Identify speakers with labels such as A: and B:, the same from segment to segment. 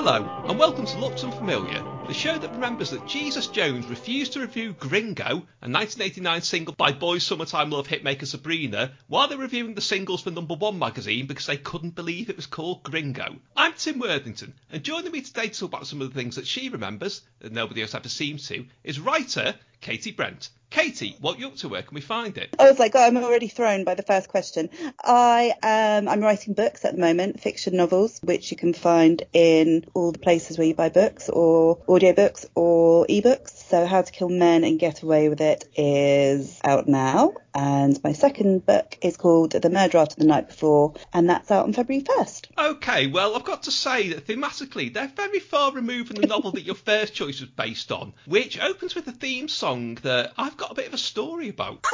A: Hello, and welcome to Looks Unfamiliar, the show that remembers that Jesus Jones refused to review Gringo, a 1989 single by Boys Summertime Love hitmaker Sabrina, while they were reviewing the singles for Number One magazine because they couldn't believe it was called Gringo. I'm Tim Worthington, and joining me today to talk about some of the things that she remembers, that nobody else ever seems to, is writer Katy Brent. Katy, what you up to? Where can we find it?
B: Oh, I was like, God, I'm already thrown by the first question. I am I'm writing books at the moment, fiction novels, which you can find in all the places where you buy books or audiobooks or ebooks. So How to Kill Men and Get Away with It is out now. And my second book is called The Murder After the Night Before, and that's out on February 1st.
A: Okay, well, I've got to say that thematically, they're very far removed from the novel that your first choice was based on, which opens with a theme song that I've got a bit of a story about.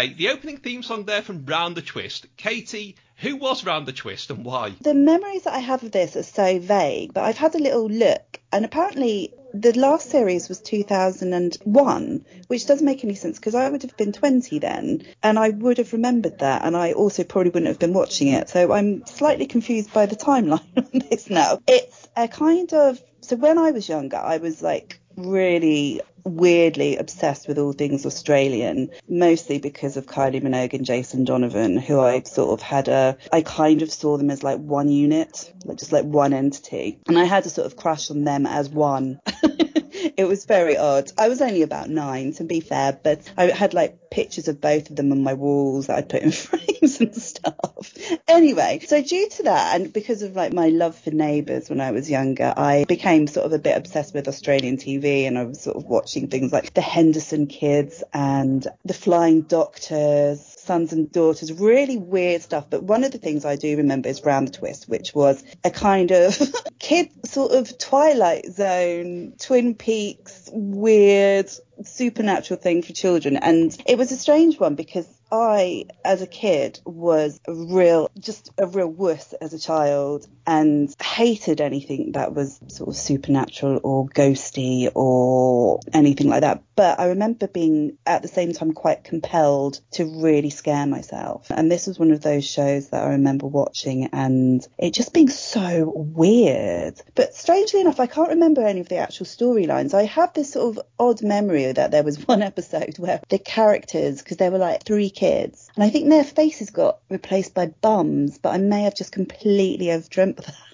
A: Okay, the opening theme song there from Round the Twist. Katy, who was Round the Twist and why?
B: The memories that I have of this are so vague, but I've had a little look, and apparently the last series was 2001, which doesn't make any sense because I would have been 20 then, and I would have remembered that, and I also probably wouldn't have been watching it. So I'm slightly confused by the timeline on this now. It's a kind of so when I was younger, I was like really weirdly obsessed with all things Australian, mostly because of Kylie Minogue and Jason Donovan, who I sort of had a, I kind of saw them as like one unit, like just like one entity. And I had a sort of crush on them as one. it was very odd. I was only about nine, to be fair, but I had like pictures of both of them on my walls that I'd put in frames and stuff. Anyway, so due to that, and because of like my love for Neighbours when I was younger, I became sort of a bit obsessed with Australian TV, and I was sort of watching things like the Henderson Kids and the Flying Doctors. Sons and daughters, really weird stuff. But one of the things I do remember is Round the Twist, which was a kind of kid sort of Twilight Zone, Twin Peaks, weird supernatural thing for children. And it was a strange one because I, as a kid, was a real, just a real wuss as a child and hated anything that was sort of supernatural or ghosty or anything like that. But I remember being at the same time quite compelled to really scare myself. And this was one of those shows that I remember watching and it just being so weird. But strangely enough, I can't remember any of the actual storylines. I have this sort of odd memory that there was one episode where the characters, because there were like three kids, and I think their faces got replaced by bums, but I may have just completely overdreamt that.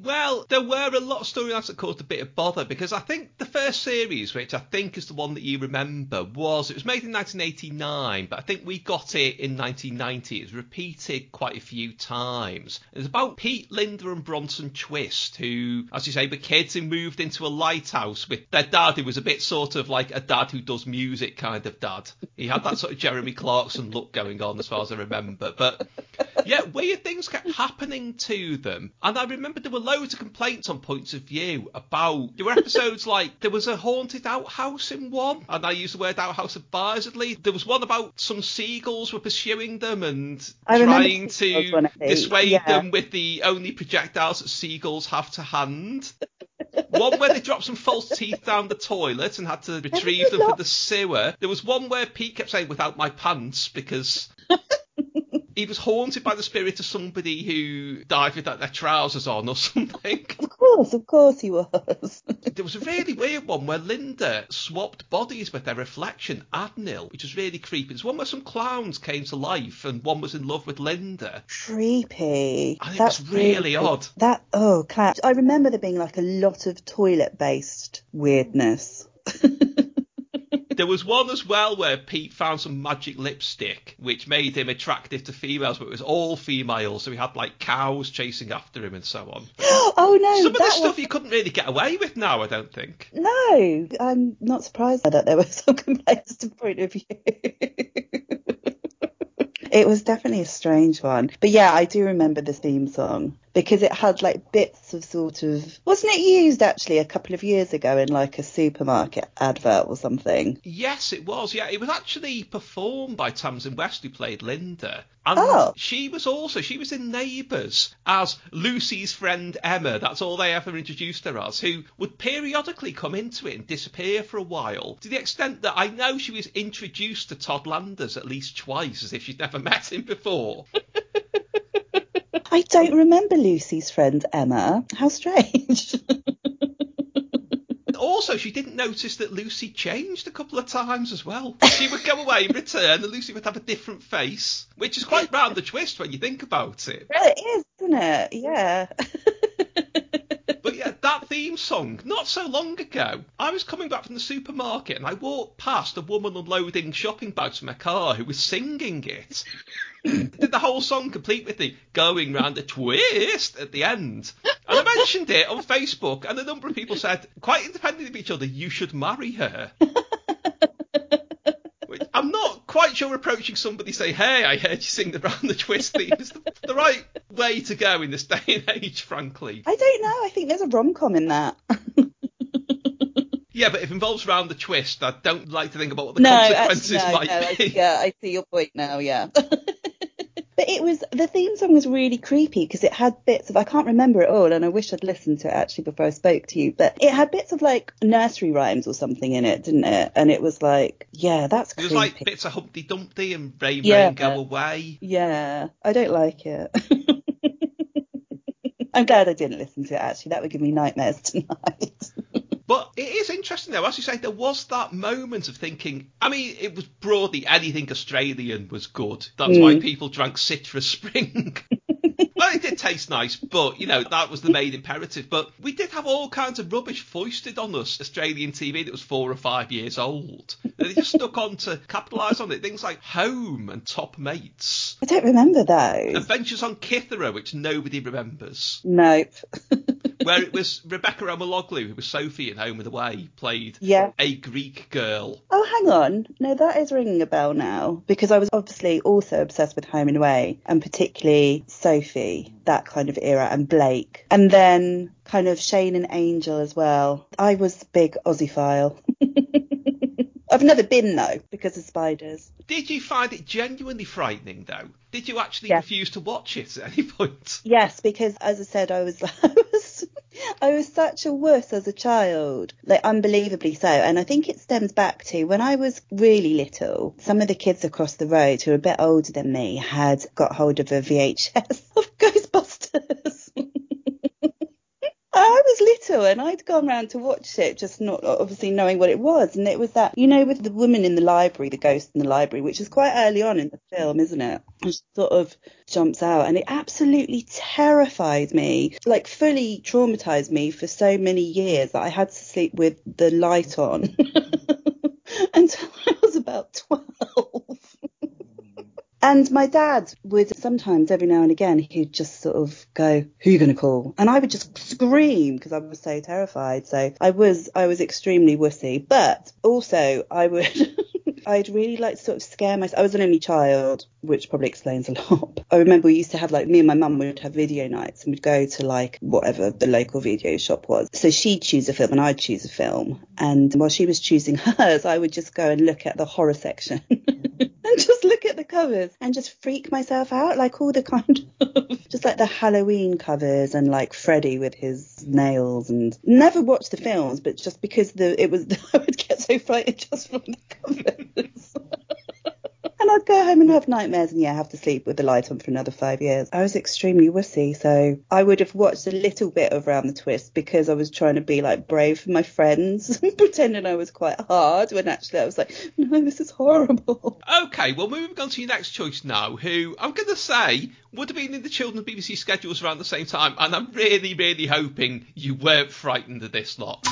A: Well, there were a lot of storylines that caused a bit of bother because I think the first series, which I think is the one that you remember, was it was made in 1989, but I think we got it in 1990. It was repeated quite a few times. It's about Pete, Linda, and Bronson Twist, who, as you say, were kids who moved into a lighthouse with their dad, who was a bit sort of like a dad who does music kind of dad. He had that sort of Jeremy Clarkson look going on, as far as I remember. But yeah, weird things kept happening to them, and I remember there were loads of complaints on points of view about there were episodes like there was a haunted outhouse in one, and I use the word outhouse advisedly. There was one about some seagulls were pursuing them and
B: I
A: trying to dissuade
B: Yeah.
A: them with the only projectiles that seagulls have to hand. One where they dropped some false teeth down the toilet and had to retrieve them from the sewer. There was one where Pete kept saying "without my pants" because he was haunted by the spirit of somebody who died without their trousers on or something.
B: Of course, of course he was.
A: There was a really weird one where Linda swapped bodies with their reflection, Adnil, which was really creepy. It's one where some clowns came to life and one was in love with Linda.
B: Creepy.
A: And it
B: That's
A: was really odd.
B: That oh, clap. I remember there being like a lot of toilet-based weirdness.
A: There was one as well where Pete found some magic lipstick which made him attractive to females, but it was all female, so he had like cows chasing after him and so on.
B: oh no,
A: Some of
B: that
A: the
B: was-
A: stuff you couldn't really get away with now, I don't think.
B: No, I'm not surprised that there were some complaints to point of view. it was definitely a strange one. But yeah, I do remember the theme song because it had like bits of sort of. Wasn't it used actually a couple of years ago in like a supermarket advert or something?
A: Yes, it was. Yeah, it was actually performed by Tamsin West, who played Linda. And
B: Oh.
A: she was also she was in Neighbours as Lucy's friend Emma. That's all they ever introduced her as. Who would periodically come into it and disappear for a while, to the extent that I know she was introduced to Todd Landers at least twice, as if she'd never met him before.
B: I don't remember Lucy's friend Emma. How strange.
A: Also, she didn't notice that Lucy changed a couple of times as well. She would go away and return, and Lucy would have a different face, which is quite round the twist when you think about it.
B: Well, it is, isn't it? Yeah.
A: But yeah, that theme song, not so long ago, I was coming back from the supermarket and I walked past a woman unloading shopping bags from her car who was singing it. Did the whole song complete with the going round a twist at the end. And I mentioned it on Facebook, and a number of people said, quite independently of each other, you should marry her. Which I'm not quite sure approaching somebody say, hey, I heard you sing the round the twist theme is the, the right way to go in this day and age, frankly.
B: I don't know. I think there's a rom com in that.
A: Yeah, but if it involves round the twist, I don't like to think about what the
B: no,
A: consequences
B: actually, no,
A: might
B: no, I,
A: be.
B: yeah, I see your point now. Yeah. But it was the theme song was really creepy because it had bits of I can't remember it all and I wish I'd listened to it actually before I spoke to you. But it had bits of like nursery rhymes or something in it, didn't it? And it was like, yeah, that's
A: It
B: creepy.
A: was like bits of Humpty Dumpty and Rain
B: Yeah.
A: Rain Go Away.
B: Yeah, I don't like it. I'm glad I didn't listen to it actually. That would give me nightmares tonight.
A: But it is interesting though, as you say, there was that moment of thinking. I mean, it was broadly anything Australian was good. That's
B: Mm.
A: why people drank Citrus Spring. well, it did taste nice, but you know that was the main imperative. But we did have all kinds of rubbish foisted on us, Australian TV that was four or five years old. And they just stuck on to capitalise on it. Things like Home and Top Mates,
B: I don't remember those.
A: Adventures on Kythera, which nobody remembers.
B: Nope.
A: where it was Rebecca Elmaloglou, who was Sophie in Home and Away, played
B: Yeah.
A: a Greek girl.
B: Oh, hang on. No, that is ringing a bell now because I was obviously also obsessed with Home and Away and particularly Sophie, that kind of era, and Blake. And then kind of Shane and Angel as well. I was big Aussie file. I've never been though because of spiders.
A: Did you find it genuinely frightening, though? Did you actually refuse to watch it at any point?
B: Yes, because as I said, I was, I was, I was such a wuss as a child, like unbelievably so. And I think it stems back to when I was really little. Some of the kids across the road who were a bit older than me had got hold of a VHS of I was little and I'd gone round to watch it, just not obviously knowing what it was. And it was that, you know, with the woman in the library, the ghost in the library, which is quite early on in the film, isn't it? And she sort of jumps out and it absolutely terrified me, like fully traumatized me for so many years that I had to sleep with the light on until I was about 12. And my dad would sometimes, every now and again, he'd just sort of go, "Who you going to call?" And I would just scream because I was so terrified. So I was, I was extremely wussy. But also, I would, I'd really like to sort of scare myself. I was an only child, which probably explains a lot. I remember we used to have like me and my mum would have video nights, and we'd go to like whatever the local video shop was. So she'd choose a film and I'd choose a film. And while she was choosing hers, I would just go and look at the horror section. and just look at the covers and just freak myself out, like all the kind of just like the Halloween covers and like Freddy with his nails and never watched the films, but just because the it was I would get so frightened just from the covers. And I'd go home and have nightmares and yeah, have to sleep with the light on for another five years. I was extremely wussy, so I would have watched a little bit of Round the Twist because I was trying to be like brave for my friends, pretending I was quite hard when actually I was like, no, this is horrible.
A: Okay, well, moving on to your next choice now, who I'm going to say would have been in the children's BBC schedules around the same time, and I'm really, really hoping you weren't frightened of this lot.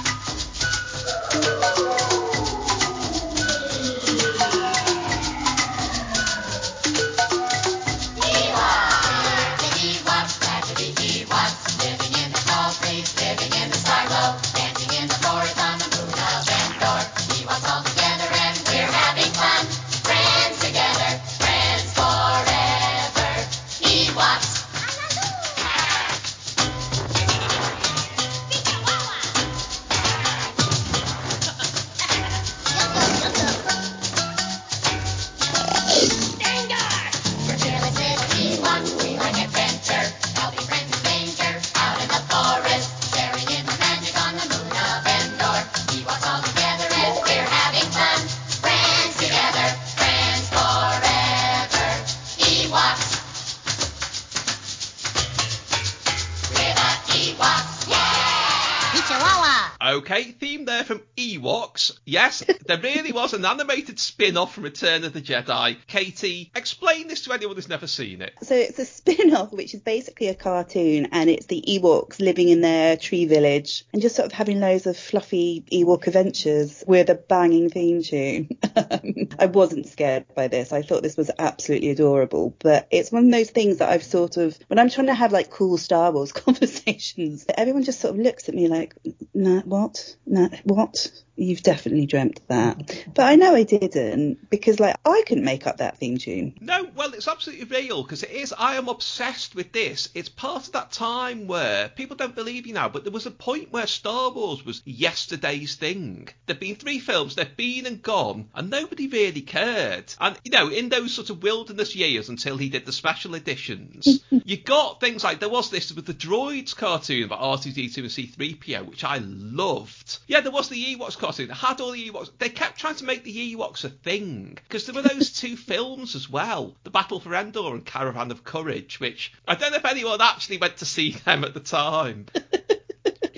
A: Okay, theme there from Ewoks. Yes, there really was an animated spin-off from Return of the Jedi. Katy, explain this to anyone who's never seen it.
B: So it's a spin-off, which is basically a cartoon, and it's the Ewoks living in their tree village and just sort of having loads of fluffy Ewok adventures with a banging theme tune. I wasn't scared by this. I thought this was absolutely adorable, but it's one of those things that I've sort of, when I'm trying to have like cool Star Wars conversations, everyone just sort of looks at me like, nah, what? Nah, what? You've definitely dreamt that. But I know I didn't because like I couldn't make up that theme tune.
A: No, well, it's absolutely real because it is. I am obsessed with this. It's part of that time where people don't believe you now, but there was a point where Star Wars was yesterday's thing. There've been three films, they've been and gone, and nobody really cared. And, you know, in those sort of wilderness years until he did the special editions, you got things like there was this with the Droids cartoon about R2D2 and C3PO, which I loved. Yeah, there was the Ewoks cartoon. It had all the Ewoks. They kept trying to make the Ewoks a thing because there were those two films as well, The Battle for Endor and Caravan of Courage, which I don't know if anyone actually went to see them at the time.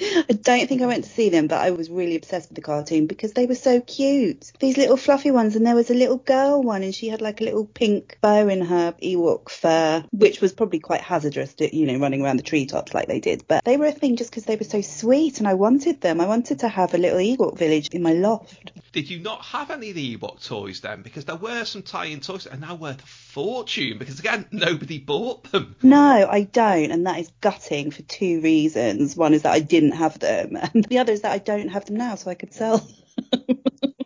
B: I don't think I went to see them, but I was really obsessed with the cartoon because they were so cute. These little fluffy ones, and there was a little girl one, and she had like a little pink bow in her Ewok fur, which was probably quite hazardous, to, you know, running around the treetops like they did. But they were a thing just because they were so sweet, and I wanted them. I wanted to have a little Ewok village in my loft.
A: Did you not have any of the Ewok toys then? Because there were some tie-in toys that are now worth a fortune because again, nobody bought them.
B: No, I don't, and that is gutting for two reasons. One is that I didn't have them, and the other is that I don't have them now, so I could sell.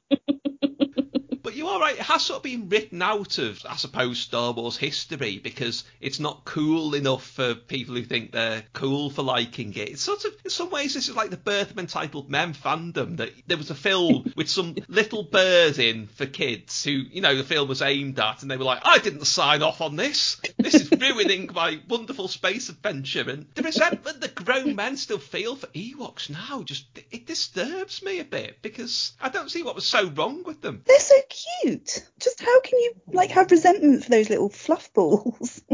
A: You are right, it has sort of been written out of, I suppose, Star Wars history because it's not cool enough for people who think they're cool for liking it. It's sort of, in some ways, this is like the birth of entitled men fandom. That there was a film with some little bird in for kids who, you know, the film was aimed at, and they were like, I didn't sign off on this. This is ruining my wonderful space adventure. And the resentment that grown men still feel for Ewoks now just, it disturbs me a bit because I don't see what was so wrong with them.
B: They're so cute. Just how can you like have resentment for those little fluff balls?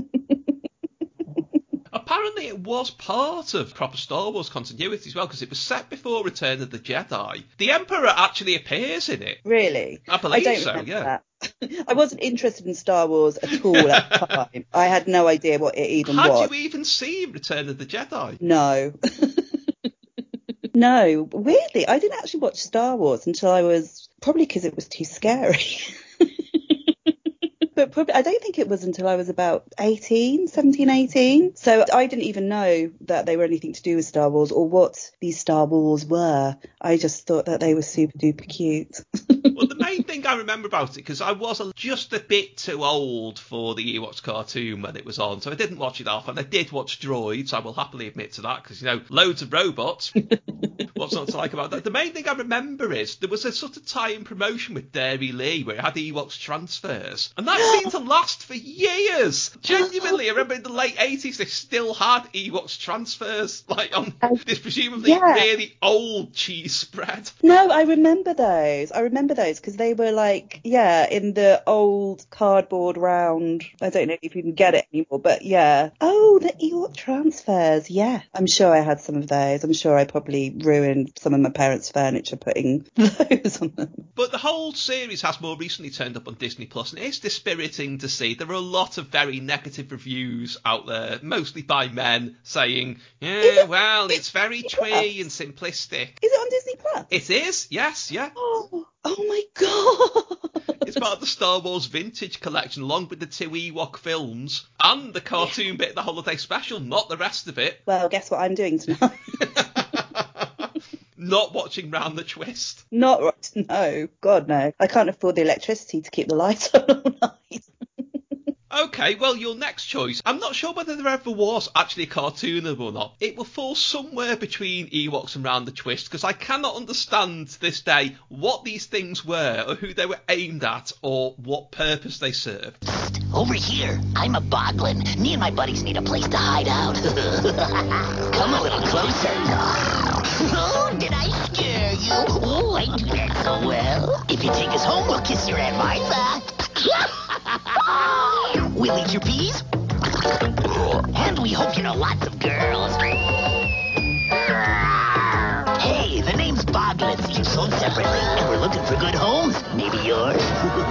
A: Apparently, it was part of proper Star Wars continuity as well, because it was set before Return of the Jedi. The Emperor actually appears in it.
B: really?
A: I believe
B: don't
A: so, yeah.
B: that. I wasn't interested in Star Wars at all at the time. I had no idea what it even was.
A: Had
B: was.
A: you even seen Return of the Jedi?
B: No. no. Weirdly, I didn't actually watch Star Wars until I was probably because it was too scary. But probably, I don't think it was until I was about 18, 17, 18. So I didn't even know that they were anything to do with Star Wars or what these Star Wars were. I just thought that they were super duper cute.
A: well, the main thing I remember about it, because I was just a bit too old for the Ewoks cartoon when it was on, so I didn't watch it often. I did watch Droids, I will happily admit to that, because, you know, loads of robots. What's not to like about that? The main thing I remember is there was a sort of tie-in promotion with Dairylea where it had the Ewoks transfers, and that seemed to last for years. Genuinely, I remember in the late 80s they still had Ewoks transfers, like on uh, this presumably
B: Yeah.
A: really old cheese spread.
B: No, I remember those. I remember those because they were like, yeah, in the old cardboard round. I don't know if you can get it anymore, but yeah. Oh, the Ewok transfers. Yeah, I'm sure I had some of those. I'm sure I probably ruined some of my parents' furniture putting those on them.
A: But the whole series has more recently turned up on Disney Plus, and it is dispiriting to see. There are a lot of very negative reviews out there, mostly by men, saying, "Yeah, well, it's very twee and simplistic."
B: Is it on Disney Plus?
A: It is, yes, yeah.
B: Oh, oh my god.
A: It's part of the Star Wars Vintage Collection, along with the two Ewok films and the cartoon bit, of the holiday special, not the rest of it.
B: well, guess what I'm doing tonight?
A: not watching Round the Twist.
B: Not right. No, God no. I can't afford the electricity to keep the lights on all night.
A: Okay, well, your next choice. I'm not sure whether there ever was actually a cartoon of or not. It will fall somewhere between Ewoks and Round the Twist because I cannot understand to this day what these things were or who they were aimed at or what purpose they served.
C: Over here, I'm a boglin. Me and my buddies need a place to hide out. Come a little closer. Did I scare you? Oh, I do that so well. If you take us home, we'll kiss your Aunt Martha. we'll eat your peas. And we hope you know lots of girls. Hey, the name's Bob. sold separately, and we're looking for good homes. Maybe yours.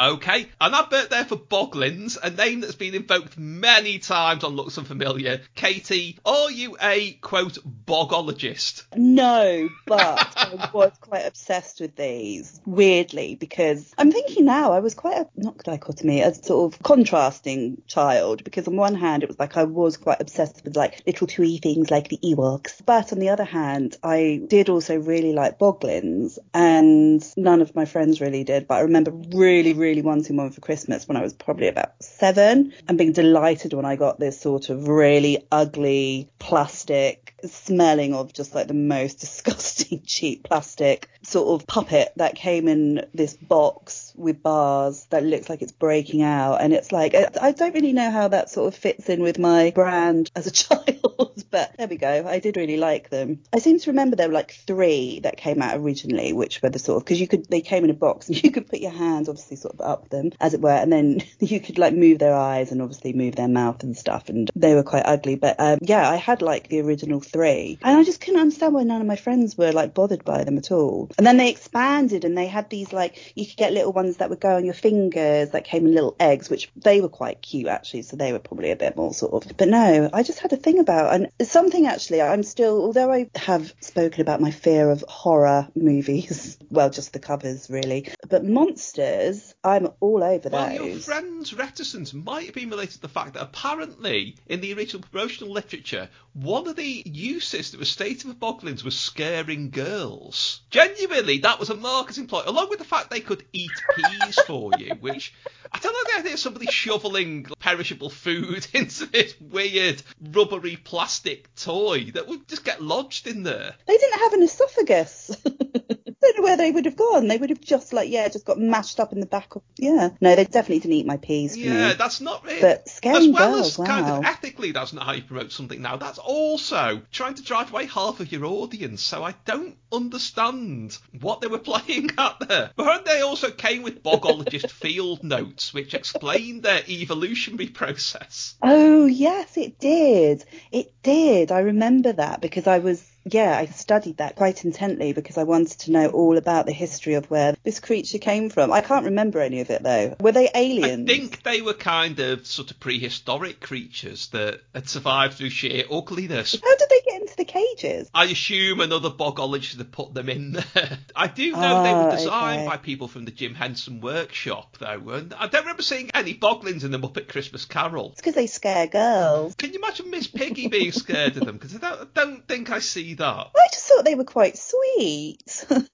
A: Okay, an advert there for Boglins, a name that's been invoked many times on Looks Unfamiliar. Katy, are you a quote bogologist?
B: No, but I was quite obsessed with these, weirdly, because I'm thinking now I was quite a, not dichotomy, a sort of contrasting child, because on one hand it was like I was quite obsessed with like little twee things like the Ewoks, but on the other hand I did also really like Boglins, and none of my friends really did, but I remember really, really wanting one for Christmas when I was probably about seven. And being delighted when I got this sort of really ugly plastic smelling of just like the most disgusting cheap plastic sort of puppet that came in this box with bars that looks like it's breaking out. And it's like I, I don't really know how that sort of fits in with my brand as a child but there we go. I did really like them. I seem to remember there were like three that came out originally which were the sort of because you could they came in a box and you could put your hands obviously sort of up them as it were and then you could like move their eyes and obviously move their mouth and stuff and they were quite ugly. But um, yeah I had like the original three and I just couldn't understand why none of my friends were like bothered by them at all. And then they expanded and they had these like you could get little ones that would go on your fingers that came in little eggs which they were quite cute actually so they were probably a bit more sort of but no I just had a thing about and something actually I'm still although I have spoken about my fear of horror movies well just the covers really but monsters I'm all over
A: Well, your friend's reticence might have been related to the fact that apparently, in the original promotional literature, one of the uses that was stated for Boglins was scaring girls. Genuinely, that was a marketing ploy, along with the fact they could eat peas for you, which I don't know the idea of somebody shoveling perishable food into this weird rubbery plastic toy that would just get lodged in there.
B: They didn't have an esophagus. don't know where they would have gone. They would have just like yeah, just got mashed up in the back of yeah. No, they definitely didn't eat my peas for
A: Yeah,
B: me.
A: that's not really.
B: But
A: as
B: scaring
A: well
B: girls,
A: as kind of
B: wow.
A: ethically, that's not how you promote something now. That's also trying to drive away half of your audience. So I don't understand what they were playing at there. But they also came with bogologist field notes, which explained their evolutionary process.
B: Oh yes, it did. It did. I remember that because I was yeah, I studied that quite intently because I wanted to know all about the history of where this creature came from. I can't remember any of it though. Were they aliens?
A: I think they were kind of sort of prehistoric creatures that had survived through sheer ugliness.
B: How did they get into the cages?
A: I assume another bogologist had put them in there. I do know ah, they were designed
B: okay.
A: by people from the Jim Henson workshop, though, and I don't remember seeing any boglins in the Muppet Christmas Carol.
B: It's because they scare girls.
A: Can you imagine Miss Piggy being scared of them? Because I don't, I don't think I see that.
B: I just thought they were quite sweet.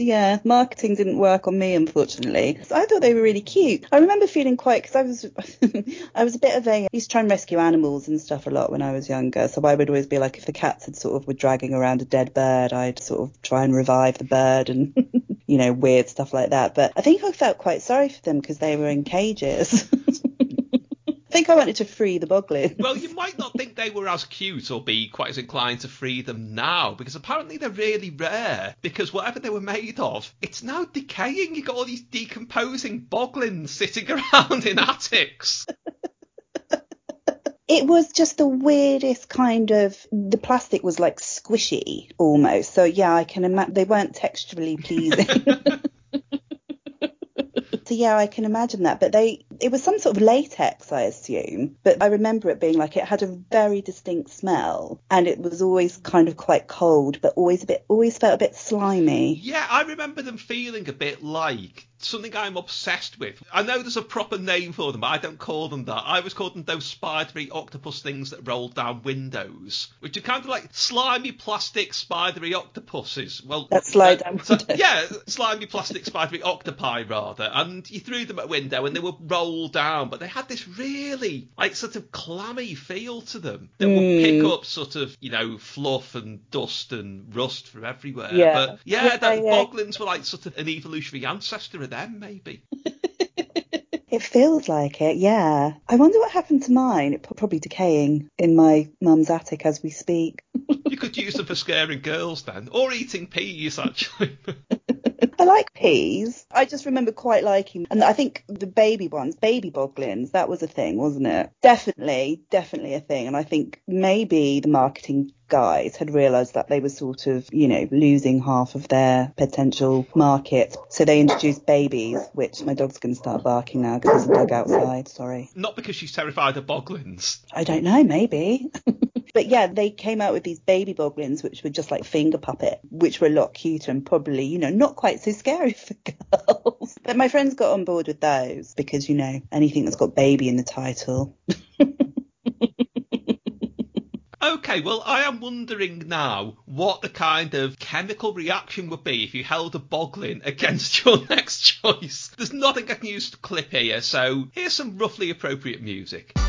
B: Yeah, marketing didn't work on me, unfortunately. So I thought they were really cute. I remember feeling quite because I was, I was a bit of a I used to try and rescue animals and stuff a lot when I was younger. So I would always be like, if the cats had sort of were dragging around a dead bird, I'd sort of try and revive the bird and you know weird stuff like that. But I think I felt quite sorry for them because they were in cages. I think I wanted to free the boglin.
A: Well, you might not think they were as cute or be quite as inclined to free them now, because apparently they're really rare. Because whatever they were made of, it's now decaying. You've got all these decomposing boglins sitting around in attics.
B: It was just the weirdest kind of. The plastic was like squishy almost. So yeah, I can imagine they weren't texturally pleasing. so yeah, I can imagine that. But they, it was some sort of latex, I assume. But I remember it being like it had a very distinct smell, and it was always kind of quite cold, but always a bit, always felt a bit slimy.
A: Yeah, I remember them feeling a bit like something I'm obsessed with. I know there's a proper name for them, but I don't call them that. I always called them those spidery octopus things that roll down windows, which are kind of like slimy plastic spidery octopuses. Well,
B: That slide
A: uh, so- yeah, slimy plastic spidery octopi rather, and you threw them at a window and they would roll down, but they had this really like sort of clammy feel to them that would pick
B: Hmm.
A: up sort of you know fluff and dust and rust from everywhere.
B: Yeah.
A: But yeah,
B: Yeah,
A: the
B: yeah.
A: boglins were like sort of an evolutionary ancestor of them, maybe.
B: It feels like it, yeah. I wonder what happened to mine. It probably decaying in my mum's attic as we speak.
A: You could use them for scaring girls then, or eating peas actually.
B: I like peas. I just remember quite liking, and I think the baby ones, baby boglins, that was a thing, wasn't it? Definitely, definitely a thing. And I think maybe the marketing guys had realised that they were sort of, you know, losing half of their potential market. So they introduced babies, which my dog's going to start barking now because there's a dog outside. Sorry.
A: Not because she's terrified of boglins.
B: I don't know, maybe. but yeah, they came out with these baby boglins, which were just like finger puppet, which were a lot cuter and probably, you know, not quite so scary for girls. But my friends got on board with those because, you know, anything that's got baby in the title.
A: Okay, well, I am wondering now what the kind of chemical reaction would be if you held a boglin against your next choice. There's nothing I can use to clip here, so here's some roughly appropriate music.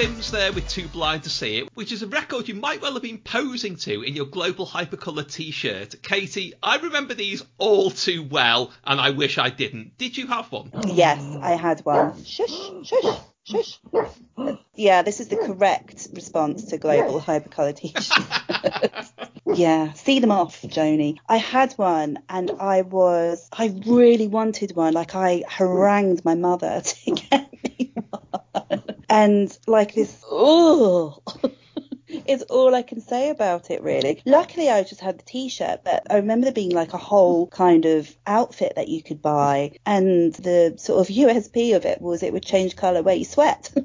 A: Sims there with Too Blind to See It, which is a record you might well have been posing to in your Global Hypercolour t-shirt. Katy, I remember these all too well, and I wish I didn't. Did you have one?
B: Yes, I had one. Shush, shush, shush. Yeah, this is the correct response to global hypercolour t-shirts. yeah, see them off, Joni. I had one and I was, I really wanted one. Like I harangued my mother to get me one. And like this, oh. is all I can say about it, really. Luckily, I just had the t-shirt, but I remember there being like a whole kind of outfit that you could buy, and the sort of USP of it was it would change colour where you sweat.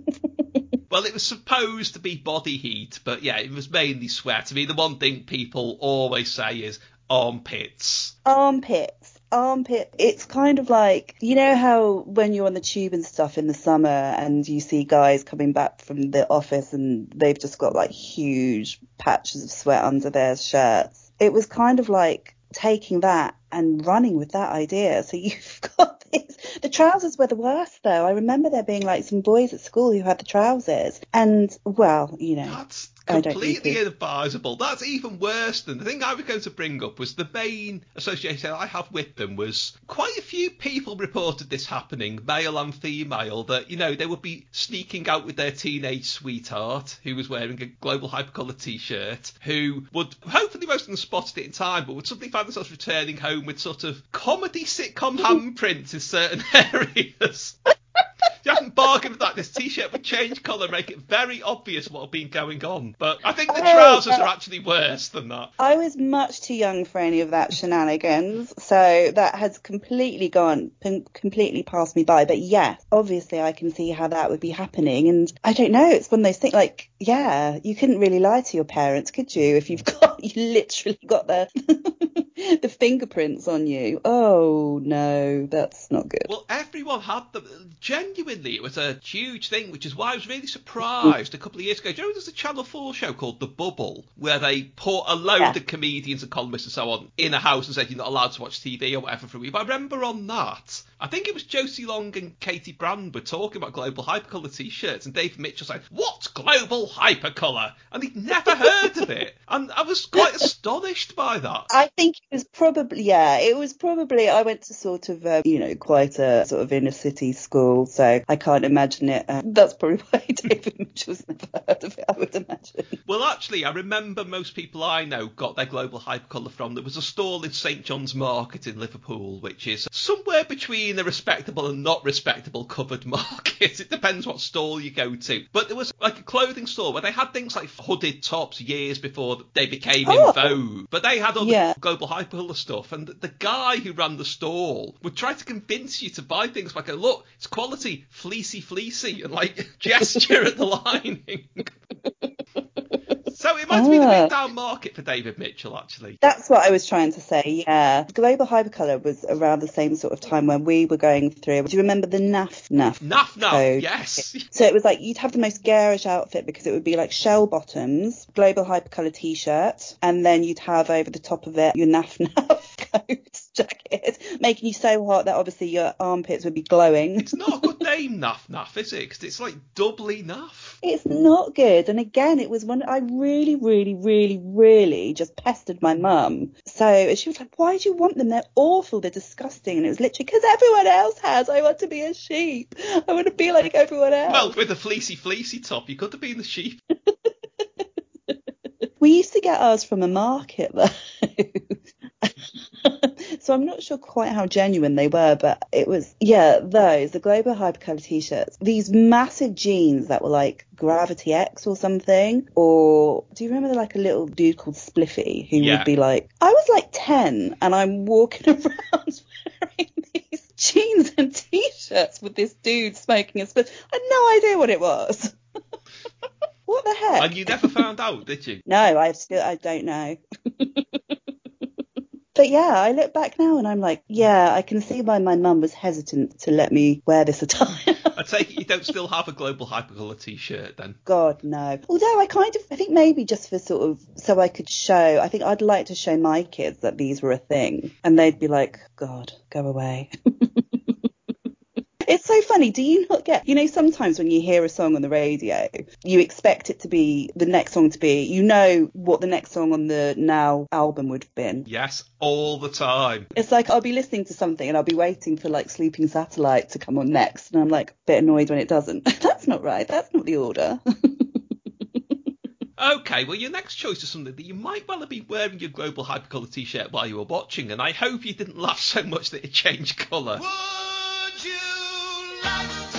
A: Well, it was supposed to be body heat, but yeah, it was mainly sweat. I mean, the one thing people always say is armpits.
B: Armpits. Armpit. It's kind of like you know how when you're on the tube and stuff in the summer and you see guys coming back from the office and they've just got like huge patches of sweat under their shirts. It was kind of like taking that and running with that idea. So you've got these. The trousers were the worst though. I remember there being like some boys at school who had the trousers, and well, you know.
A: That's completely inadvisable. That's even worse than the thing I was going to bring up was the main association I have with them was quite a few people reported this happening, male and female, that, you know, they would be sneaking out with their teenage sweetheart who was wearing a global hypercolour t-shirt, who would, hopefully most of them spotted it in time, but would suddenly find themselves returning home with sort of comedy sitcom handprints in certain areas. You haven't bargained that this t-shirt would change colour, make it very obvious what had been going on. But I think the
B: Oh,
A: trousers
B: uh,
A: are actually worse than that.
B: I was much too young for any of that shenanigans, so that has completely gone, completely passed me by. But yes, obviously I can see how that would be happening, and I don't know. It's one of those things. Like, yeah, you couldn't really lie to your parents, could you? If you've got, you literally got the the fingerprints on you. Oh no, that's not good.
A: Well, everyone had them. Genuinely, it was a huge thing, which is why I was really surprised a couple of years ago. Do you know there's a Channel 4 show called The Bubble, where they put a load
B: Yeah.
A: of comedians and columnists and so on in a house and said you're not allowed to watch TV or whatever for a week. But I remember on that, I think it was Josie Long and Katy Brand were talking about global hypercolour t-shirts, and Dave Mitchell said, "What's global hypercolour?" And he'd never heard of it, and I was quite astonished by that.
B: I think it was probably yeah, it was probably I went to sort of um, you know quite a sort of inner city school, so I can't imagine it. Um, that's probably why David Mitchell's never heard of it. I would imagine.
A: Well, actually, I remember most people I know got their global hypercolour from. There was a stall in St John's Market in Liverpool, which is somewhere between a respectable and not respectable covered market. It depends what stall you go to. But there was like a clothing store where they had things like hooded tops years before they became
B: Oh.
A: in vogue. But they had all
B: Yeah.
A: the global hypercolour stuff, and the, the guy who ran the stall would try to convince you to buy things like, look, it's quality, fleecy, fleecy, and like gesture at the lining. So it might be the big down market for David Mitchell, actually.
B: That's what I was trying to say, yeah. Global Hypercolour was around the same sort of time when we were going through. Do you remember the NAF NAF?
A: Naff Naff,
B: code?
A: yes.
B: So it was like you'd have the most garish outfit because it would be like shell bottoms, global hypercolour t-shirt, and then you'd have over the top of it your naff naff coat jacket, making you so hot that obviously your armpits would be glowing.
A: It's not a good name, Naff Naff, is it? 'Cause it's like doubly naff.
B: It's not good. And again, it was one I really, really, really, really really just pestered my mum. So she was like, why do you want them? They're awful. They're disgusting. And it was literally because everyone else has. I want to be a sheep. I want to be like everyone else.
A: Well, with a fleecy fleecy top, you could have been the sheep.
B: We used to get ours from a market though. so I'm not sure quite how genuine they were, but it was, yeah, those, the Global Hypercolor t-shirts, these massive jeans that were like Gravity X or something. Or do you remember like a little dude called Spliffy who
A: Yeah.
B: would be like, I was like 10 and I'm walking around wearing these jeans and t-shirts with this dude smoking a spliff. I had no idea what it was. what the heck?
A: And you never found out, did you?
B: No, I still I don't know. But yeah, I look back now and I'm like, yeah, I can see why my mum was hesitant to let me wear this attire.
A: I take it you don't still have a global hypercolour t-shirt then.
B: God no. Although I kind of I think maybe just for sort of so I could show I think I'd like to show my kids that these were a thing and they'd be like, God, go away. It's so funny. Do you not get, you know, sometimes when you hear a song on the radio, you expect it to be the next song to be, you know, what the next song on the Now album would have been.
A: Yes, all the time.
B: It's like I'll be listening to something and I'll be waiting for like Sleeping Satellite to come on next, and I'm like a bit annoyed when it doesn't. That's not right. That's not the order.
A: Okay, well, your next choice is something that you might well have been wearing your global hypercolour t-shirt while you were watching, and I hope you didn't laugh so much that it changed colour.
D: Would you like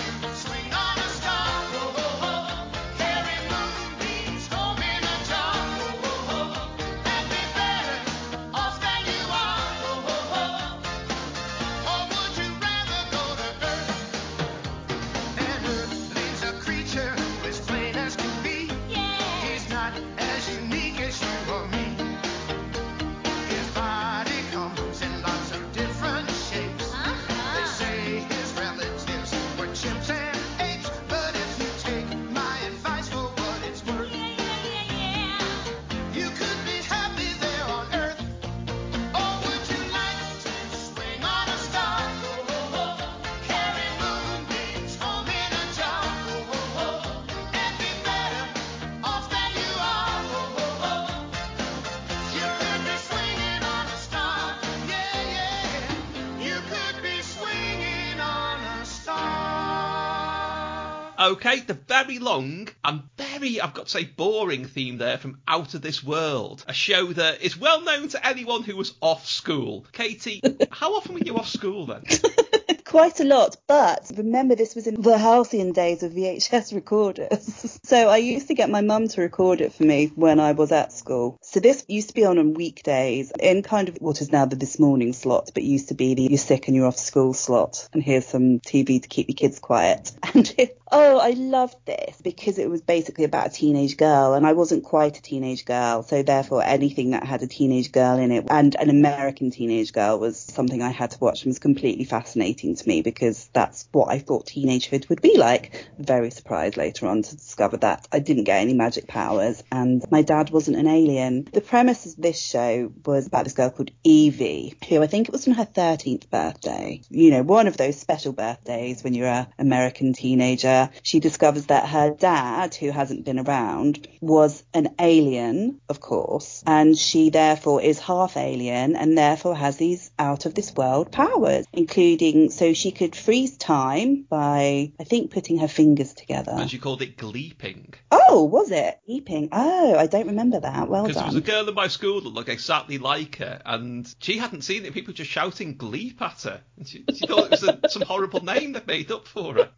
A: Okay, the very long and very, I've got to say, boring theme there from Out of This World, a show that is well known to anyone who was off school. Katy, how often were you off school then?
B: Quite a lot, but remember this was in the halcyon days of VHS recorders. so I used to get my mum to record it for me when I was at school. So this used to be on on weekdays in kind of what is now the this morning slot, but used to be the you're sick and you're off school slot. And here's some TV to keep your kids quiet. And it, oh, I loved this because it was basically about a teenage girl and I wasn't quite a teenage girl. So therefore anything that had a teenage girl in it and an American teenage girl was something I had to watch and was completely fascinating to me because that's what I thought teenagehood would be like. Very surprised later on to discover that I didn't get any magic powers and my dad wasn't an alien. The premise of this show was about this girl called Evie, who I think it was on her 13th birthday. You know, one of those special birthdays when you're an American teenager. She discovers that her dad, who hasn't been around, was an alien, of course, and she therefore is half alien and therefore has these out of this world powers, including so she could freeze time by, I think, putting her fingers together.
A: And she called it gleeping.
B: Oh, was it? Gleeping. Oh, I don't remember that. Well done.
A: Because there was a girl in my school that looked exactly like her, and she hadn't seen it. People just shouting "gleep" at her, and she, she thought it was a, some horrible name they made up for her.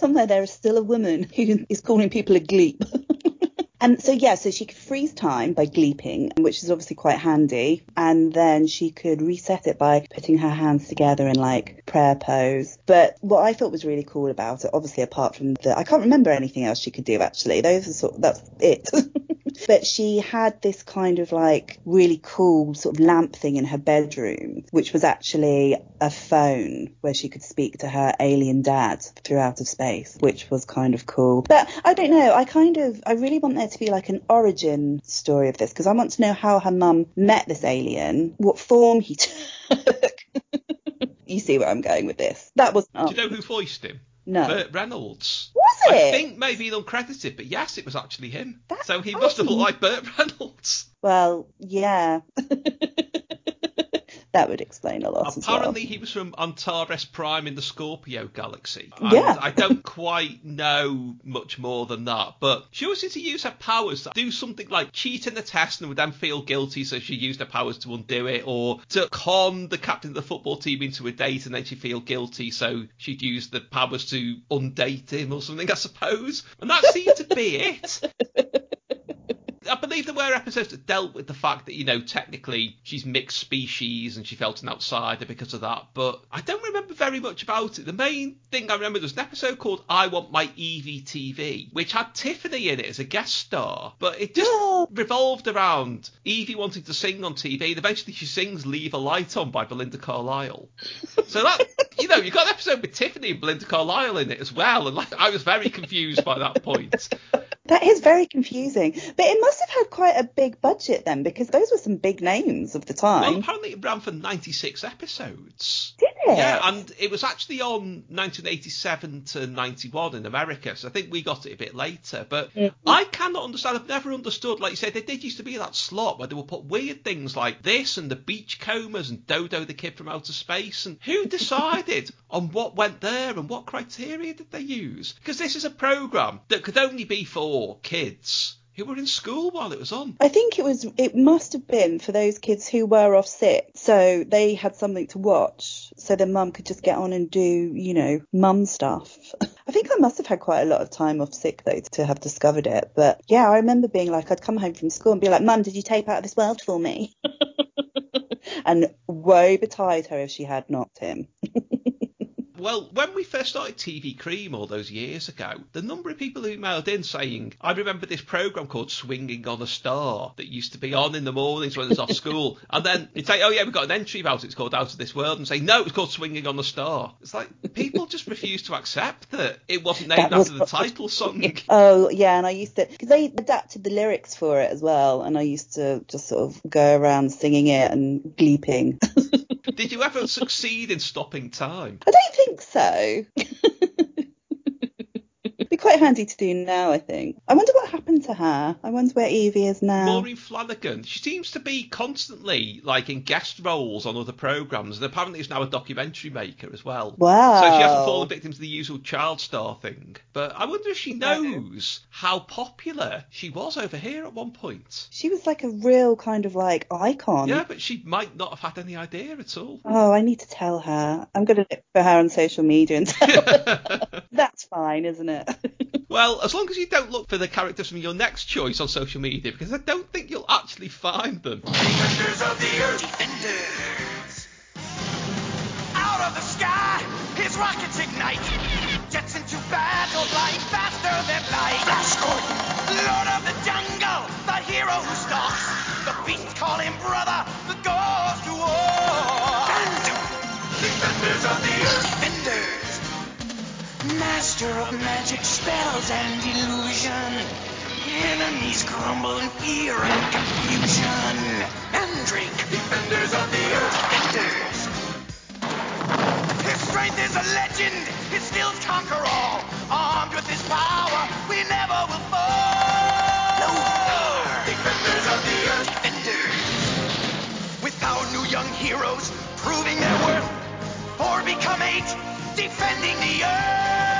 B: Somewhere there is still a woman who is calling people a gleep. And so yeah, so she could freeze time by gleeping, which is obviously quite handy, and then she could reset it by putting her hands together in like prayer pose. But what I thought was really cool about it, obviously apart from the, I can't remember anything else she could do actually. Those are sort, that's it. but she had this kind of like really cool sort of lamp thing in her bedroom, which was actually a phone where she could speak to her alien dad through outer space, which was kind of cool. But I don't know. I kind of, I really want there to be like an origin story of this because I want to know how her mum met this alien, what form he took. you see where I'm going with this. That was
A: Do you know who voiced him?
B: no.
A: Burt Reynolds.
B: was it?
A: I think maybe uncredited, but yes, it was actually him.
B: That's
A: so he must have looked
B: oh.
A: like Burt Reynolds.
B: Well, yeah. that would explain a lot as well.
A: Apparently, he was from Antares Prime in the Scorpio galaxy. And
B: Yeah.
A: I don't quite know much more than that, but she always seemed to use her powers to do something like cheat in the test and would then feel guilty, so she used her powers to undo it, or to con the captain of the football team into a date and then she'd feel guilty, so she'd use the powers to undate him or something, I suppose. And that seemed to be it. I believe there were episodes that dealt with the fact that, you know, technically she's mixed species and she felt an outsider because of that, but I don't remember very much about it. The main thing I remember was an episode called I Want My Evie TV, which had Tiffany in it as a guest star, but it just revolved around Evie wanting to sing on TV, and eventually she sings Leave a Light On by Belinda Carlisle. So that, you know, you've got an episode with Tiffany and Belinda Carlisle in it as well, and like, I was very confused by that point.
B: That is very confusing. But it must have had quite a big budget then, because those were some big names of the time.
A: Well, apparently it ran for 96 episodes.
B: Did it?
A: Yeah, and it was actually on 1987 to 91 in America, so I think we got it a bit later. But mm-hmm. I cannot understand, I've never understood, like you said, there did used to be that slot where they would put weird things like this and the Beachcombers and Dodo the Kid from Outer Space, and who decided on what went there and what criteria did they use? Because this is a programme that could only be for kids who were in school while it was on.
B: I think it was. It must have been for those kids who were off sick, so they had something to watch, so their mum could just get on and do, you know, mum stuff. I think I must have had quite a lot of time off sick though to have discovered it. But yeah, I remember being like, I'd come home from school and be like, Mum, did you tape out of this world for me? and woe betide her if she had not, Tim.
A: Well, when we first started TV Cream all those years ago, the number of people who emailed in saying, I remember this programme called Swinging on a Star that used to be on in the mornings when I was off school. And then you'd say, oh yeah, we've got an entry about it, it's called Out of This World, and say, no, it's called Swinging on a Star. It's like, people just refuse to accept that it wasn't named
B: was
A: after the title song.
B: Oh yeah, and I used to because they adapted the lyrics for it as well, and I used to just sort of go around singing it and gleeping.
A: Did you ever succeed in stopping time?
B: I don't think so. Be quite handy to do now, I think. I wonder what happened to her. I wonder where Evie is now.
A: Maureen Flannigan, she seems to be constantly like in guest roles on other programmes, and apparently is now a documentary maker as well.
B: Wow.
A: So she hasn't fallen victim to the usual child star thing. But I wonder if she knows how popular she was over here at one point.
B: She was like a real kind of like icon.
A: Yeah, but she might not have had any idea at all.
B: Oh, I need to tell her. I'm going to look for her on social media and tell her. That's fine, isn't it?
A: well, as long as you don't look for the characters from your next choice on social media, because I don't think you'll actually find them.
D: Defenders of the Earth. Defenders. Out of the sky, his rockets ignite. Jets into battle, flying faster than light. Flash Gordon. Lord of the jungle, the hero who stalks. The beasts call him brother, the goes to war. Defenders of the Earth. Master of magic spells and illusion. Enemies crumble in fear and confusion. Mandrake. Defenders of the Earth. Defenders. His strength is a legend. His skills conquer all. Armed with his power, we never will fall. No. Defenders of the Earth. Defenders. With our new young heroes proving their worth. Four become eight, defending the Earth.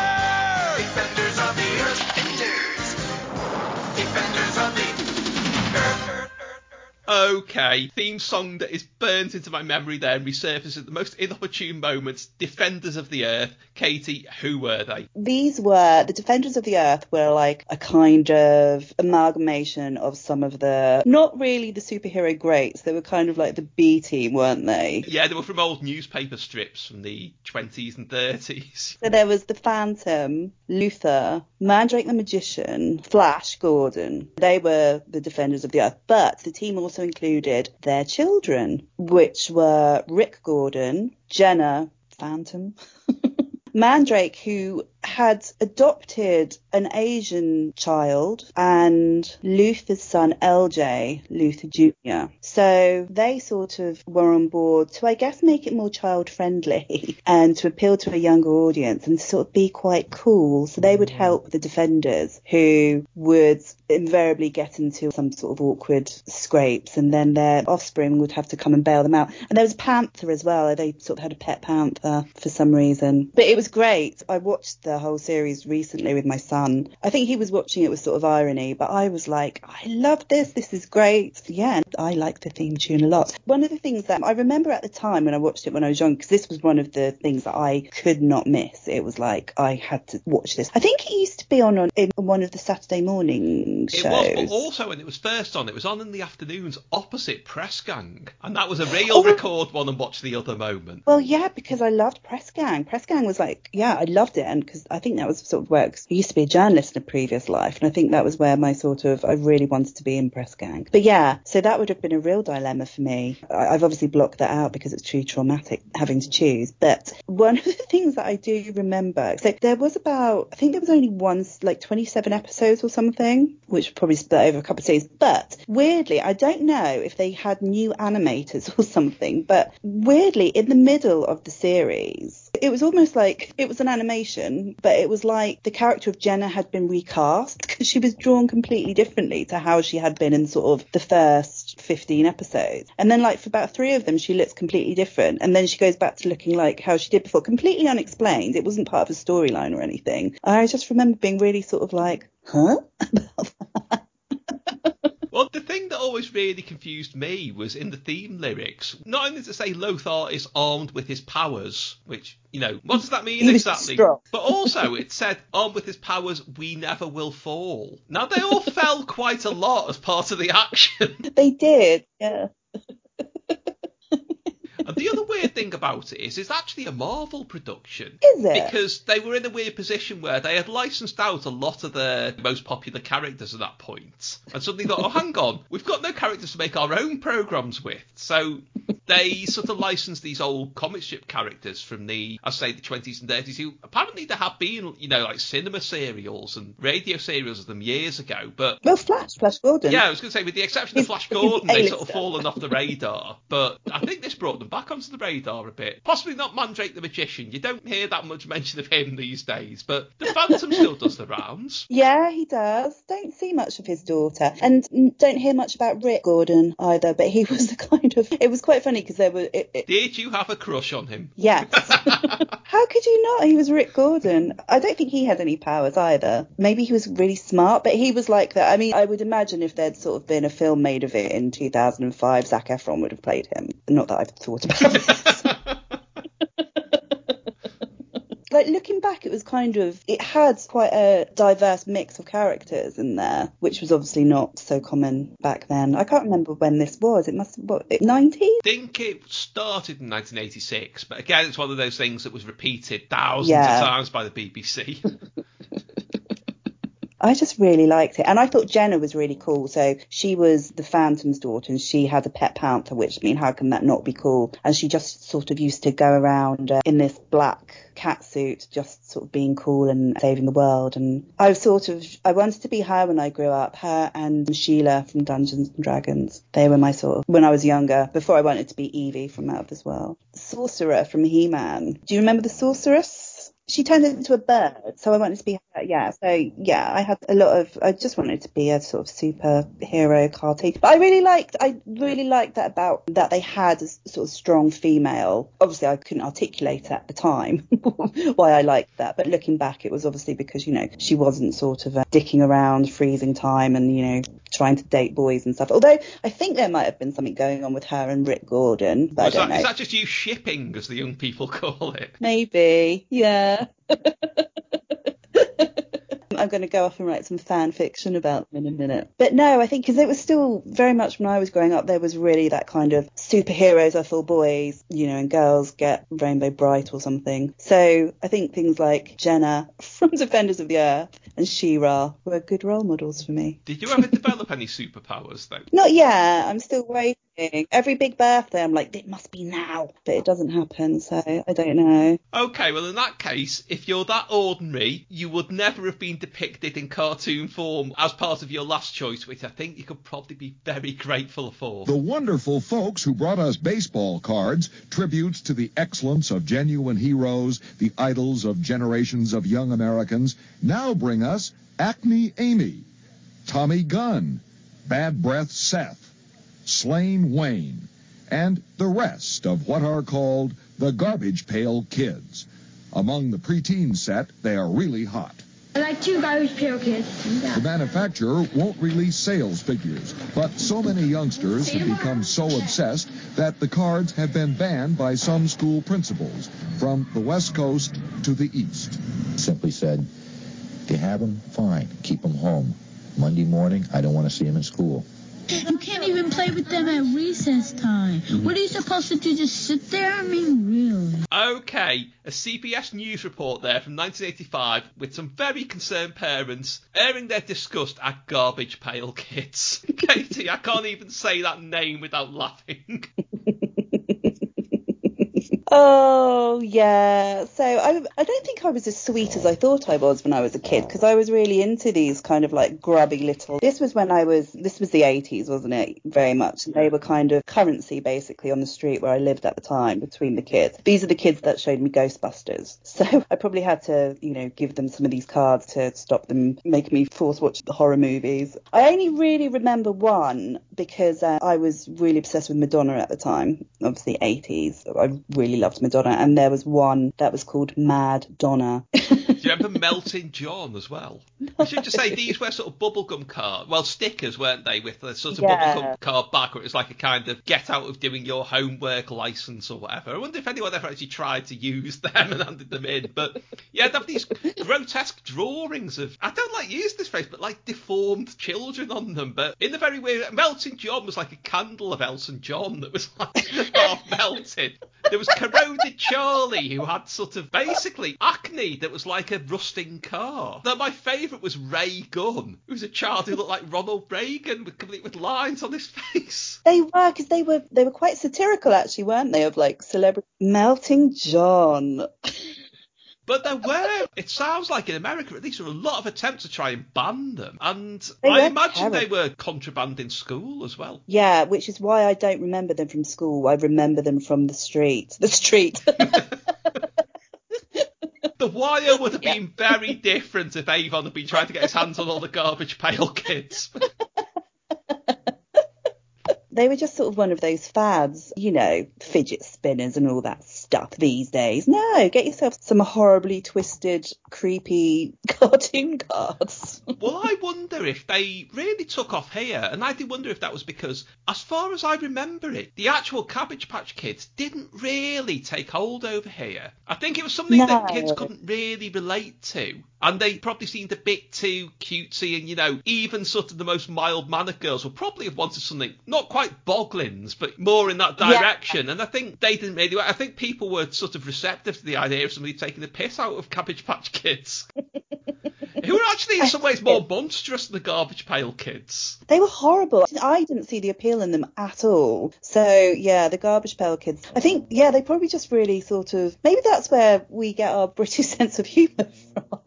A: Okay, theme song that is burnt into my memory there and resurfaces at the most inopportune moments. Defenders of the Earth. Katy, who were they?
B: These were the Defenders of the Earth were like a kind of amalgamation of some of the not really the superhero greats. They were kind of like the B team, weren't they?
A: Yeah, they were from old newspaper strips from the 20s and 30s.
B: So there was the Phantom, Lothar, Mandrake the Magician, Flash Gordon. They were the Defenders of the Earth. But the team also included their children, which were Rick Gordon, Jedda, Phantom, Mandrake, who had adopted an Asian child, and Lothar's son, LJ, Luther Jr. So they sort of were on board to, I guess, make it more child friendly and to appeal to a younger audience and sort of be quite cool. So they would mm-hmm. help the defenders who would invariably get into some sort of awkward scrapes and then their offspring would have to come and bail them out. And there was a panther as well. They sort of had a pet panther for some reason. But it was great. I watched the whole series recently with my son. I think he was watching it with sort of irony, but I was like, I love this. This is great. Yeah, I like the theme tune a lot. One of the things that I remember at the time when I watched it when I was young, because this was one of the things that I could not miss. It was like I had to watch this. I think it used to be on, on in one of the Saturday morning shows.
A: It was, but also when it was first on, it was on in the afternoons opposite Press Gang. And that was a real
B: Oh.
A: record one and watch the other moment.
B: Well, yeah, because I loved Press Gang. Press Gang was like, yeah, I loved it, and because I think that was sort of 'cause I used to be a journalist in a previous life, and I think that was where my sort of I really wanted to be in Press Gang. But yeah, so that would have been a real dilemma for me. I've obviously blocked that out because it's too traumatic having to choose. But one of the things that I do remember, so there was about, I think there was only one, like 27 episodes or something, which probably split over a couple of seasons. But weirdly, I don't know if they had new animators or something, but weirdly, in the middle of the series, it was almost like it was an animation, but it was like the character of Jedda had been recast because she was drawn completely differently to how she had been in sort of the first 15 episodes. And then, like, for about three of them, she looks completely different. And then she goes back to looking like how she did before, completely unexplained. It wasn't part of a storyline or anything. I just remember being really sort of like, huh?
A: Well, the thing that always really confused me was in the theme lyrics. Not only does it say Lothar is armed with his powers, which, you know, what does that mean
B: He
A: exactly? But also it said, armed with his powers, we never will fall. Now, they all fell quite a lot as part of the action.
B: they did, yeah.
A: And the other weird thing about it is it's actually a Marvel production.
B: Is it?
A: Because they were in a weird position where they had licensed out a lot of the most popular characters at that point. And suddenly thought, oh, hang on, we've got no characters to make our own programs with. So they sort of licensed these old comic strip characters from the, I say, the 20s and 30s, who apparently there have been, you know, like cinema serials and radio serials of them years ago. But
B: Well, Flash, Flash Gordon.
A: yeah, I was going to say, with the exception of Flash Gordon, they've sort of fallen off the radar. But I think this brought them back onto the radar a bit. Possibly not Mandrake the Magician. You don't hear that much mention of him these days, but the Phantom still does the rounds.
B: Yeah, he does. Don't see much of his daughter, and don't hear much about Rick Gordon either. But he was the kind of. It was quite funny because there were. It, it,
A: Did you have a crush on him?
B: yes. How could you not? He was Rick Gordon. I don't think he had any powers either. Maybe he was really smart, but he was like that. I mean, I would imagine if there'd sort of been a film made of it in 2005, Zac Efron would have played him. Not that I've thought about like looking back, it was kind of it had quite a diverse mix of characters in there, which was obviously not so common back then. I can't remember when this was. It must what nineties.
A: think it started in 1986, but again, it's one of those things that was repeated thousands
B: Yeah.
A: of times by the BBC.
B: I just really liked it, and I thought Jedda was really cool. So she was the Phantom's daughter, and she had a pet panther. Which I mean, how can that not be cool? And she just sort of used to go around uh, in this black cat suit, just sort of being cool and saving the world. And I was sort of I wanted to be her when I grew up. Her and Sheila from Dungeons and Dragons. They were my sort of when I was younger. Before I wanted to be Evie from Out of This World. Sorcerer from He-Man. Do you remember the sorceress? She turned into a bird, so I wanted to be her. Yeah, so yeah, I had a lot of. I just wanted to be a sort of superhero cartoon, but I really liked. I really liked that about that they had a sort of strong female. Obviously, I couldn't articulate at the time why I liked that, but looking back, it was obviously because you know she wasn't sort of uh, dicking around, freezing time, and you know trying to date boys and stuff. Although I think there might have been something going on with her and Rick Gordon, but I don't
A: that,
B: know.
A: is that just you shipping, as the young people call it?
B: Maybe, yeah. I'm going to go off and write some fan fiction about them in a minute. But no, I think because it was still very much when I was growing up, there was really that kind of superheroes are for boys, you know, and girls get Rainbow Brite or something. So I think things like Jedda from Defenders of the Earth and She-Ra were good role models for me.
A: Did you ever develop any superpowers though?
B: Not yet. I'm still waiting. Every big birthday, I'm like, it must be now, but it doesn't happen. So I don't know.
A: Okay, well in that case, if you're that ordinary, you would never have been depicted in cartoon form as part of your last choice, which I think you could probably be very grateful for.
E: The wonderful folks who brought us baseball cards, tributes to the excellence of genuine heroes, the idols of generations of young Americans, now bring us Acne Amy, Tommy Gunn, Bad Breath Seth, Slain Wayne, and the rest of what are called the Garbage Pail Kids. Among the preteen set, they are really hot.
F: I like two garbage pail kids.
E: The manufacturer won't release sales figures, but so many youngsters have become so obsessed that the cards have been banned by some school principals from the West Coast to the East.
G: Simply said, if you have them, fine, keep them home. Monday morning, I don't want to see them in school.
F: You can't even play with them at recess time. Mm-hmm. What are you supposed to do? Just sit there? I mean, really?
A: Okay, a CBS News report there from 1985 with some very concerned parents airing their disgust at garbage pail kids. Katy, I can't even say that name without laughing.
B: Oh yeah. So I I don't think I was as sweet as I thought I was when I was a kid because I was really into these kind of like grubby little. This was when I was. This was the 80s, wasn't it? Very much. And they were kind of currency basically on the street where I lived at the time between the kids. These are the kids that showed me Ghostbusters. So I probably had to you know give them some of these cards to stop them making me force watch the horror movies. I only really remember one because uh, I was really obsessed with Madonna at the time. Obviously 80s. I really loved Madonna, and there was one that was called Mad Donna.
A: Do you remember Melting John as well? I should just say these were sort of bubblegum card, well, stickers, weren't they, with the sort of
B: Yeah.
A: bubblegum card back where it was like a kind of get out of doing your homework license or whatever. I wonder if anyone ever actually tried to use them and handed them in. But yeah, they have these grotesque drawings of, I don't like use this phrase, but like deformed children on them. But in the very weird, Melting John was like a candle of Elton John that was like half melted. There was Corroded Charlie who had sort of basically acne that was like a rusting car. Now my favourite was Ray Gunn, who was a child who looked like Ronald Reagan with complete with lines on his face.
B: They were because they were they were quite satirical actually, weren't they? Of like celebrity melting John.
A: But there were, it sounds like in America at least, there were a lot of attempts to try and ban them. And
B: They
A: I imagine they were contraband in school as well.
B: Yeah, which is why I don't remember them from school. I remember them from the street. The street.
A: The wire would have
B: Yeah.
A: been very different if Avon had been trying to get his hands on all the garbage pail kids.
B: they were just sort of one of those fads, you know, fidget spinners and all that stuff these days. No, get yourself some horribly twisted, creepy cartoon cards.
A: Well, I wonder if they really took off here, and I do wonder if that was because, as far as I remember it, the actual Cabbage Patch Kids didn't really take hold over here. I think it was something that kids couldn't really relate to, and they probably seemed a bit too cutesy, and you know, even sort of the most mild-mannered girls would probably have wanted something not quite Boglins, but more in that
B: Yeah.
A: direction. And I think they didn't really. I think people were sort of receptive to the idea of somebody taking the piss out of Cabbage Patch Kids. Who were actually in some ways more monstrous than the Garbage Pail Kids.
B: They were horrible. I didn't see the appeal in them at all. So yeah, the Garbage Pail Kids. I think yeah, they probably just really sort of maybe that's where we get our British sense of humour from.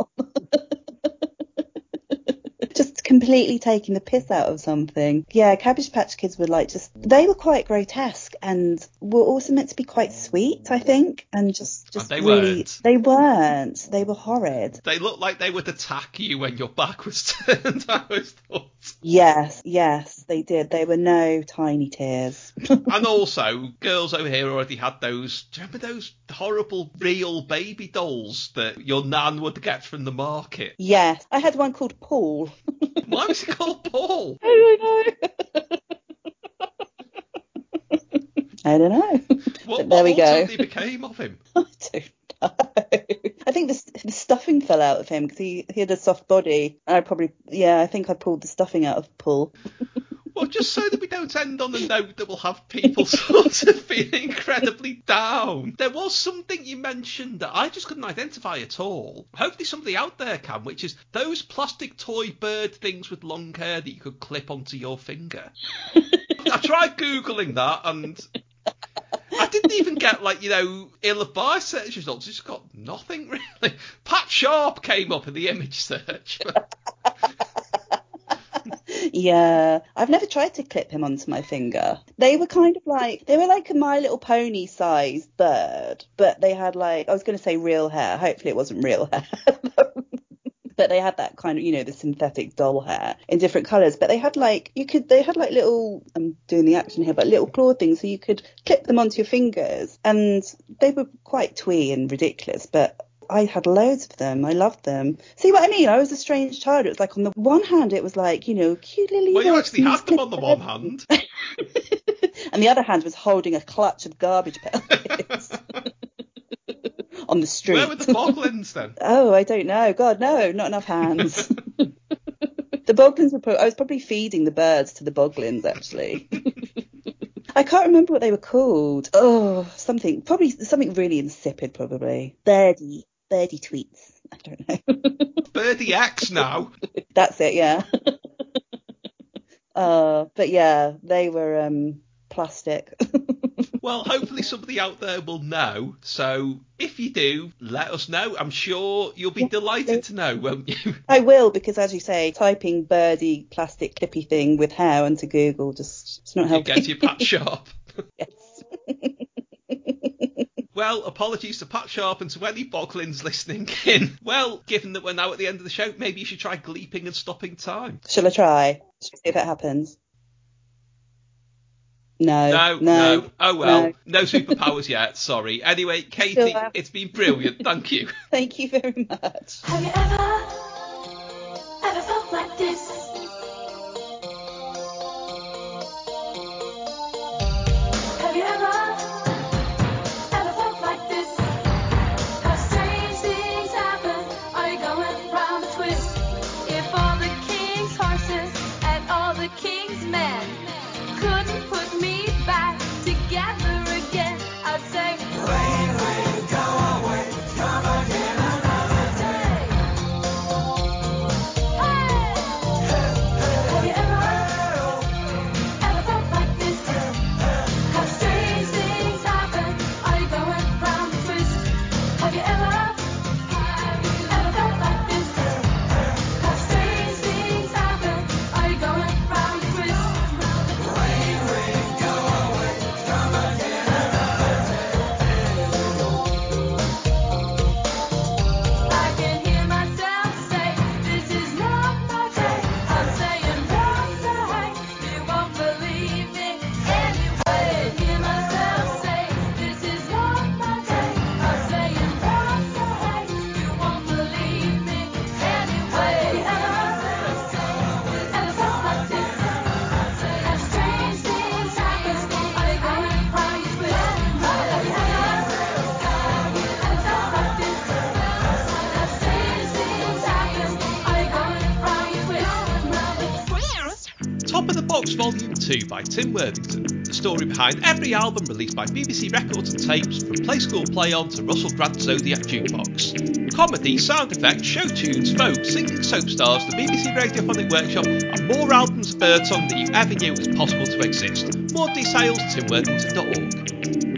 B: just completely taking the piss out of something. Yeah, Cabbage Patch Kids were like just they were quite grotesque and were also meant to be quite sweet, I think, and just just
A: they
B: really
A: weren't.
B: they weren't. They were horrid.
A: They looked like they would attack you when your back was turned. I always thought.
B: Yes, yes, they did. They were no tiny tears.
A: And also, girls over here already had those. Do you remember those horrible real baby dolls that your nan would get from the market?
B: yes, I had one called Paul.
A: Why was he called Paul?
B: I don't know. I don't know.
A: What,
B: But there we
A: what
B: go.
A: ultimately became of him?
B: I don't. I think the, the stuffing fell out of him because he, he had a soft body. And I probably, yeah, I think I pulled the stuffing out of Paul.
A: Well, just so that we don't end on a note that we'll have people sort of feeling incredibly down. There was something you mentioned that I just couldn't identify at all. Hopefully somebody out there can, which is those plastic toy bird things with long hair that you could clip onto your finger. I tried googling that and I didn't even get like you know ill advised search results. It's got nothing really. Pat Sharp came up in the image search.
B: Yeah, I've never tried to clip him onto my finger. They were kind of like they were like a My Little Pony sized bird, but they had like I was going to say real hair. Hopefully, it wasn't real hair. But they had that kind of, you know, the synthetic doll hair in different colours. But they had like, you could, they had like little, I'm doing the action here, but little claw things so you could clip them onto your fingers. And they were quite twee and ridiculous, but I had loads of them. I loved them. See what I mean? I was a strange child. It was like on the one hand, it was like, you know, cute little.
A: well, you actually had them on the one hand.
B: and the other hand was holding a clutch of garbage pails on the street.
A: Where were the boglins then?
B: Oh, I don't know. God, no, not enough hands. the boglins were. Pro- I was probably feeding the birds to the boglins, actually. I can't remember what they were called. Oh, something. Probably something really insipid. Probably birdie, birdie tweets. I don't know.
A: Birdie X now.
B: That's it. Yeah. uh, but yeah, they were um plastic.
A: Well, hopefully somebody out there will know. So if you do, let us know. I'm sure you'll be delighted to know, won't you?
B: I will because, as you say, typing birdie plastic clippy thing with hair into Google just it's not
A: you
B: helping.
A: get your Pat Sharp.
B: yes.
A: Well, apologies to Pat Sharp and to any boglins listening in. Well, given that we're now at the end of the show, maybe you should try gleeping and stopping time.
B: Shall I try? Shall see if it happens? No.
A: No,
B: No.
A: no. Oh well,
B: no.
A: no superpowers yet. Sorry. Anyway, Katy,
B: Still
A: it's been brilliant. Thank you.
B: Thank you very much.
A: 2 by Tim Worthington. The story behind every album released by BBC Records and Tapes, from Play School Play On to Russell Grant's Zodiac Jukebox. Comedy, sound effects, show tunes, folk, singing soap stars, the BBC Radiophonic Workshop, and more albums of Burton than you ever knew was possible to exist. More details, timworthington.org.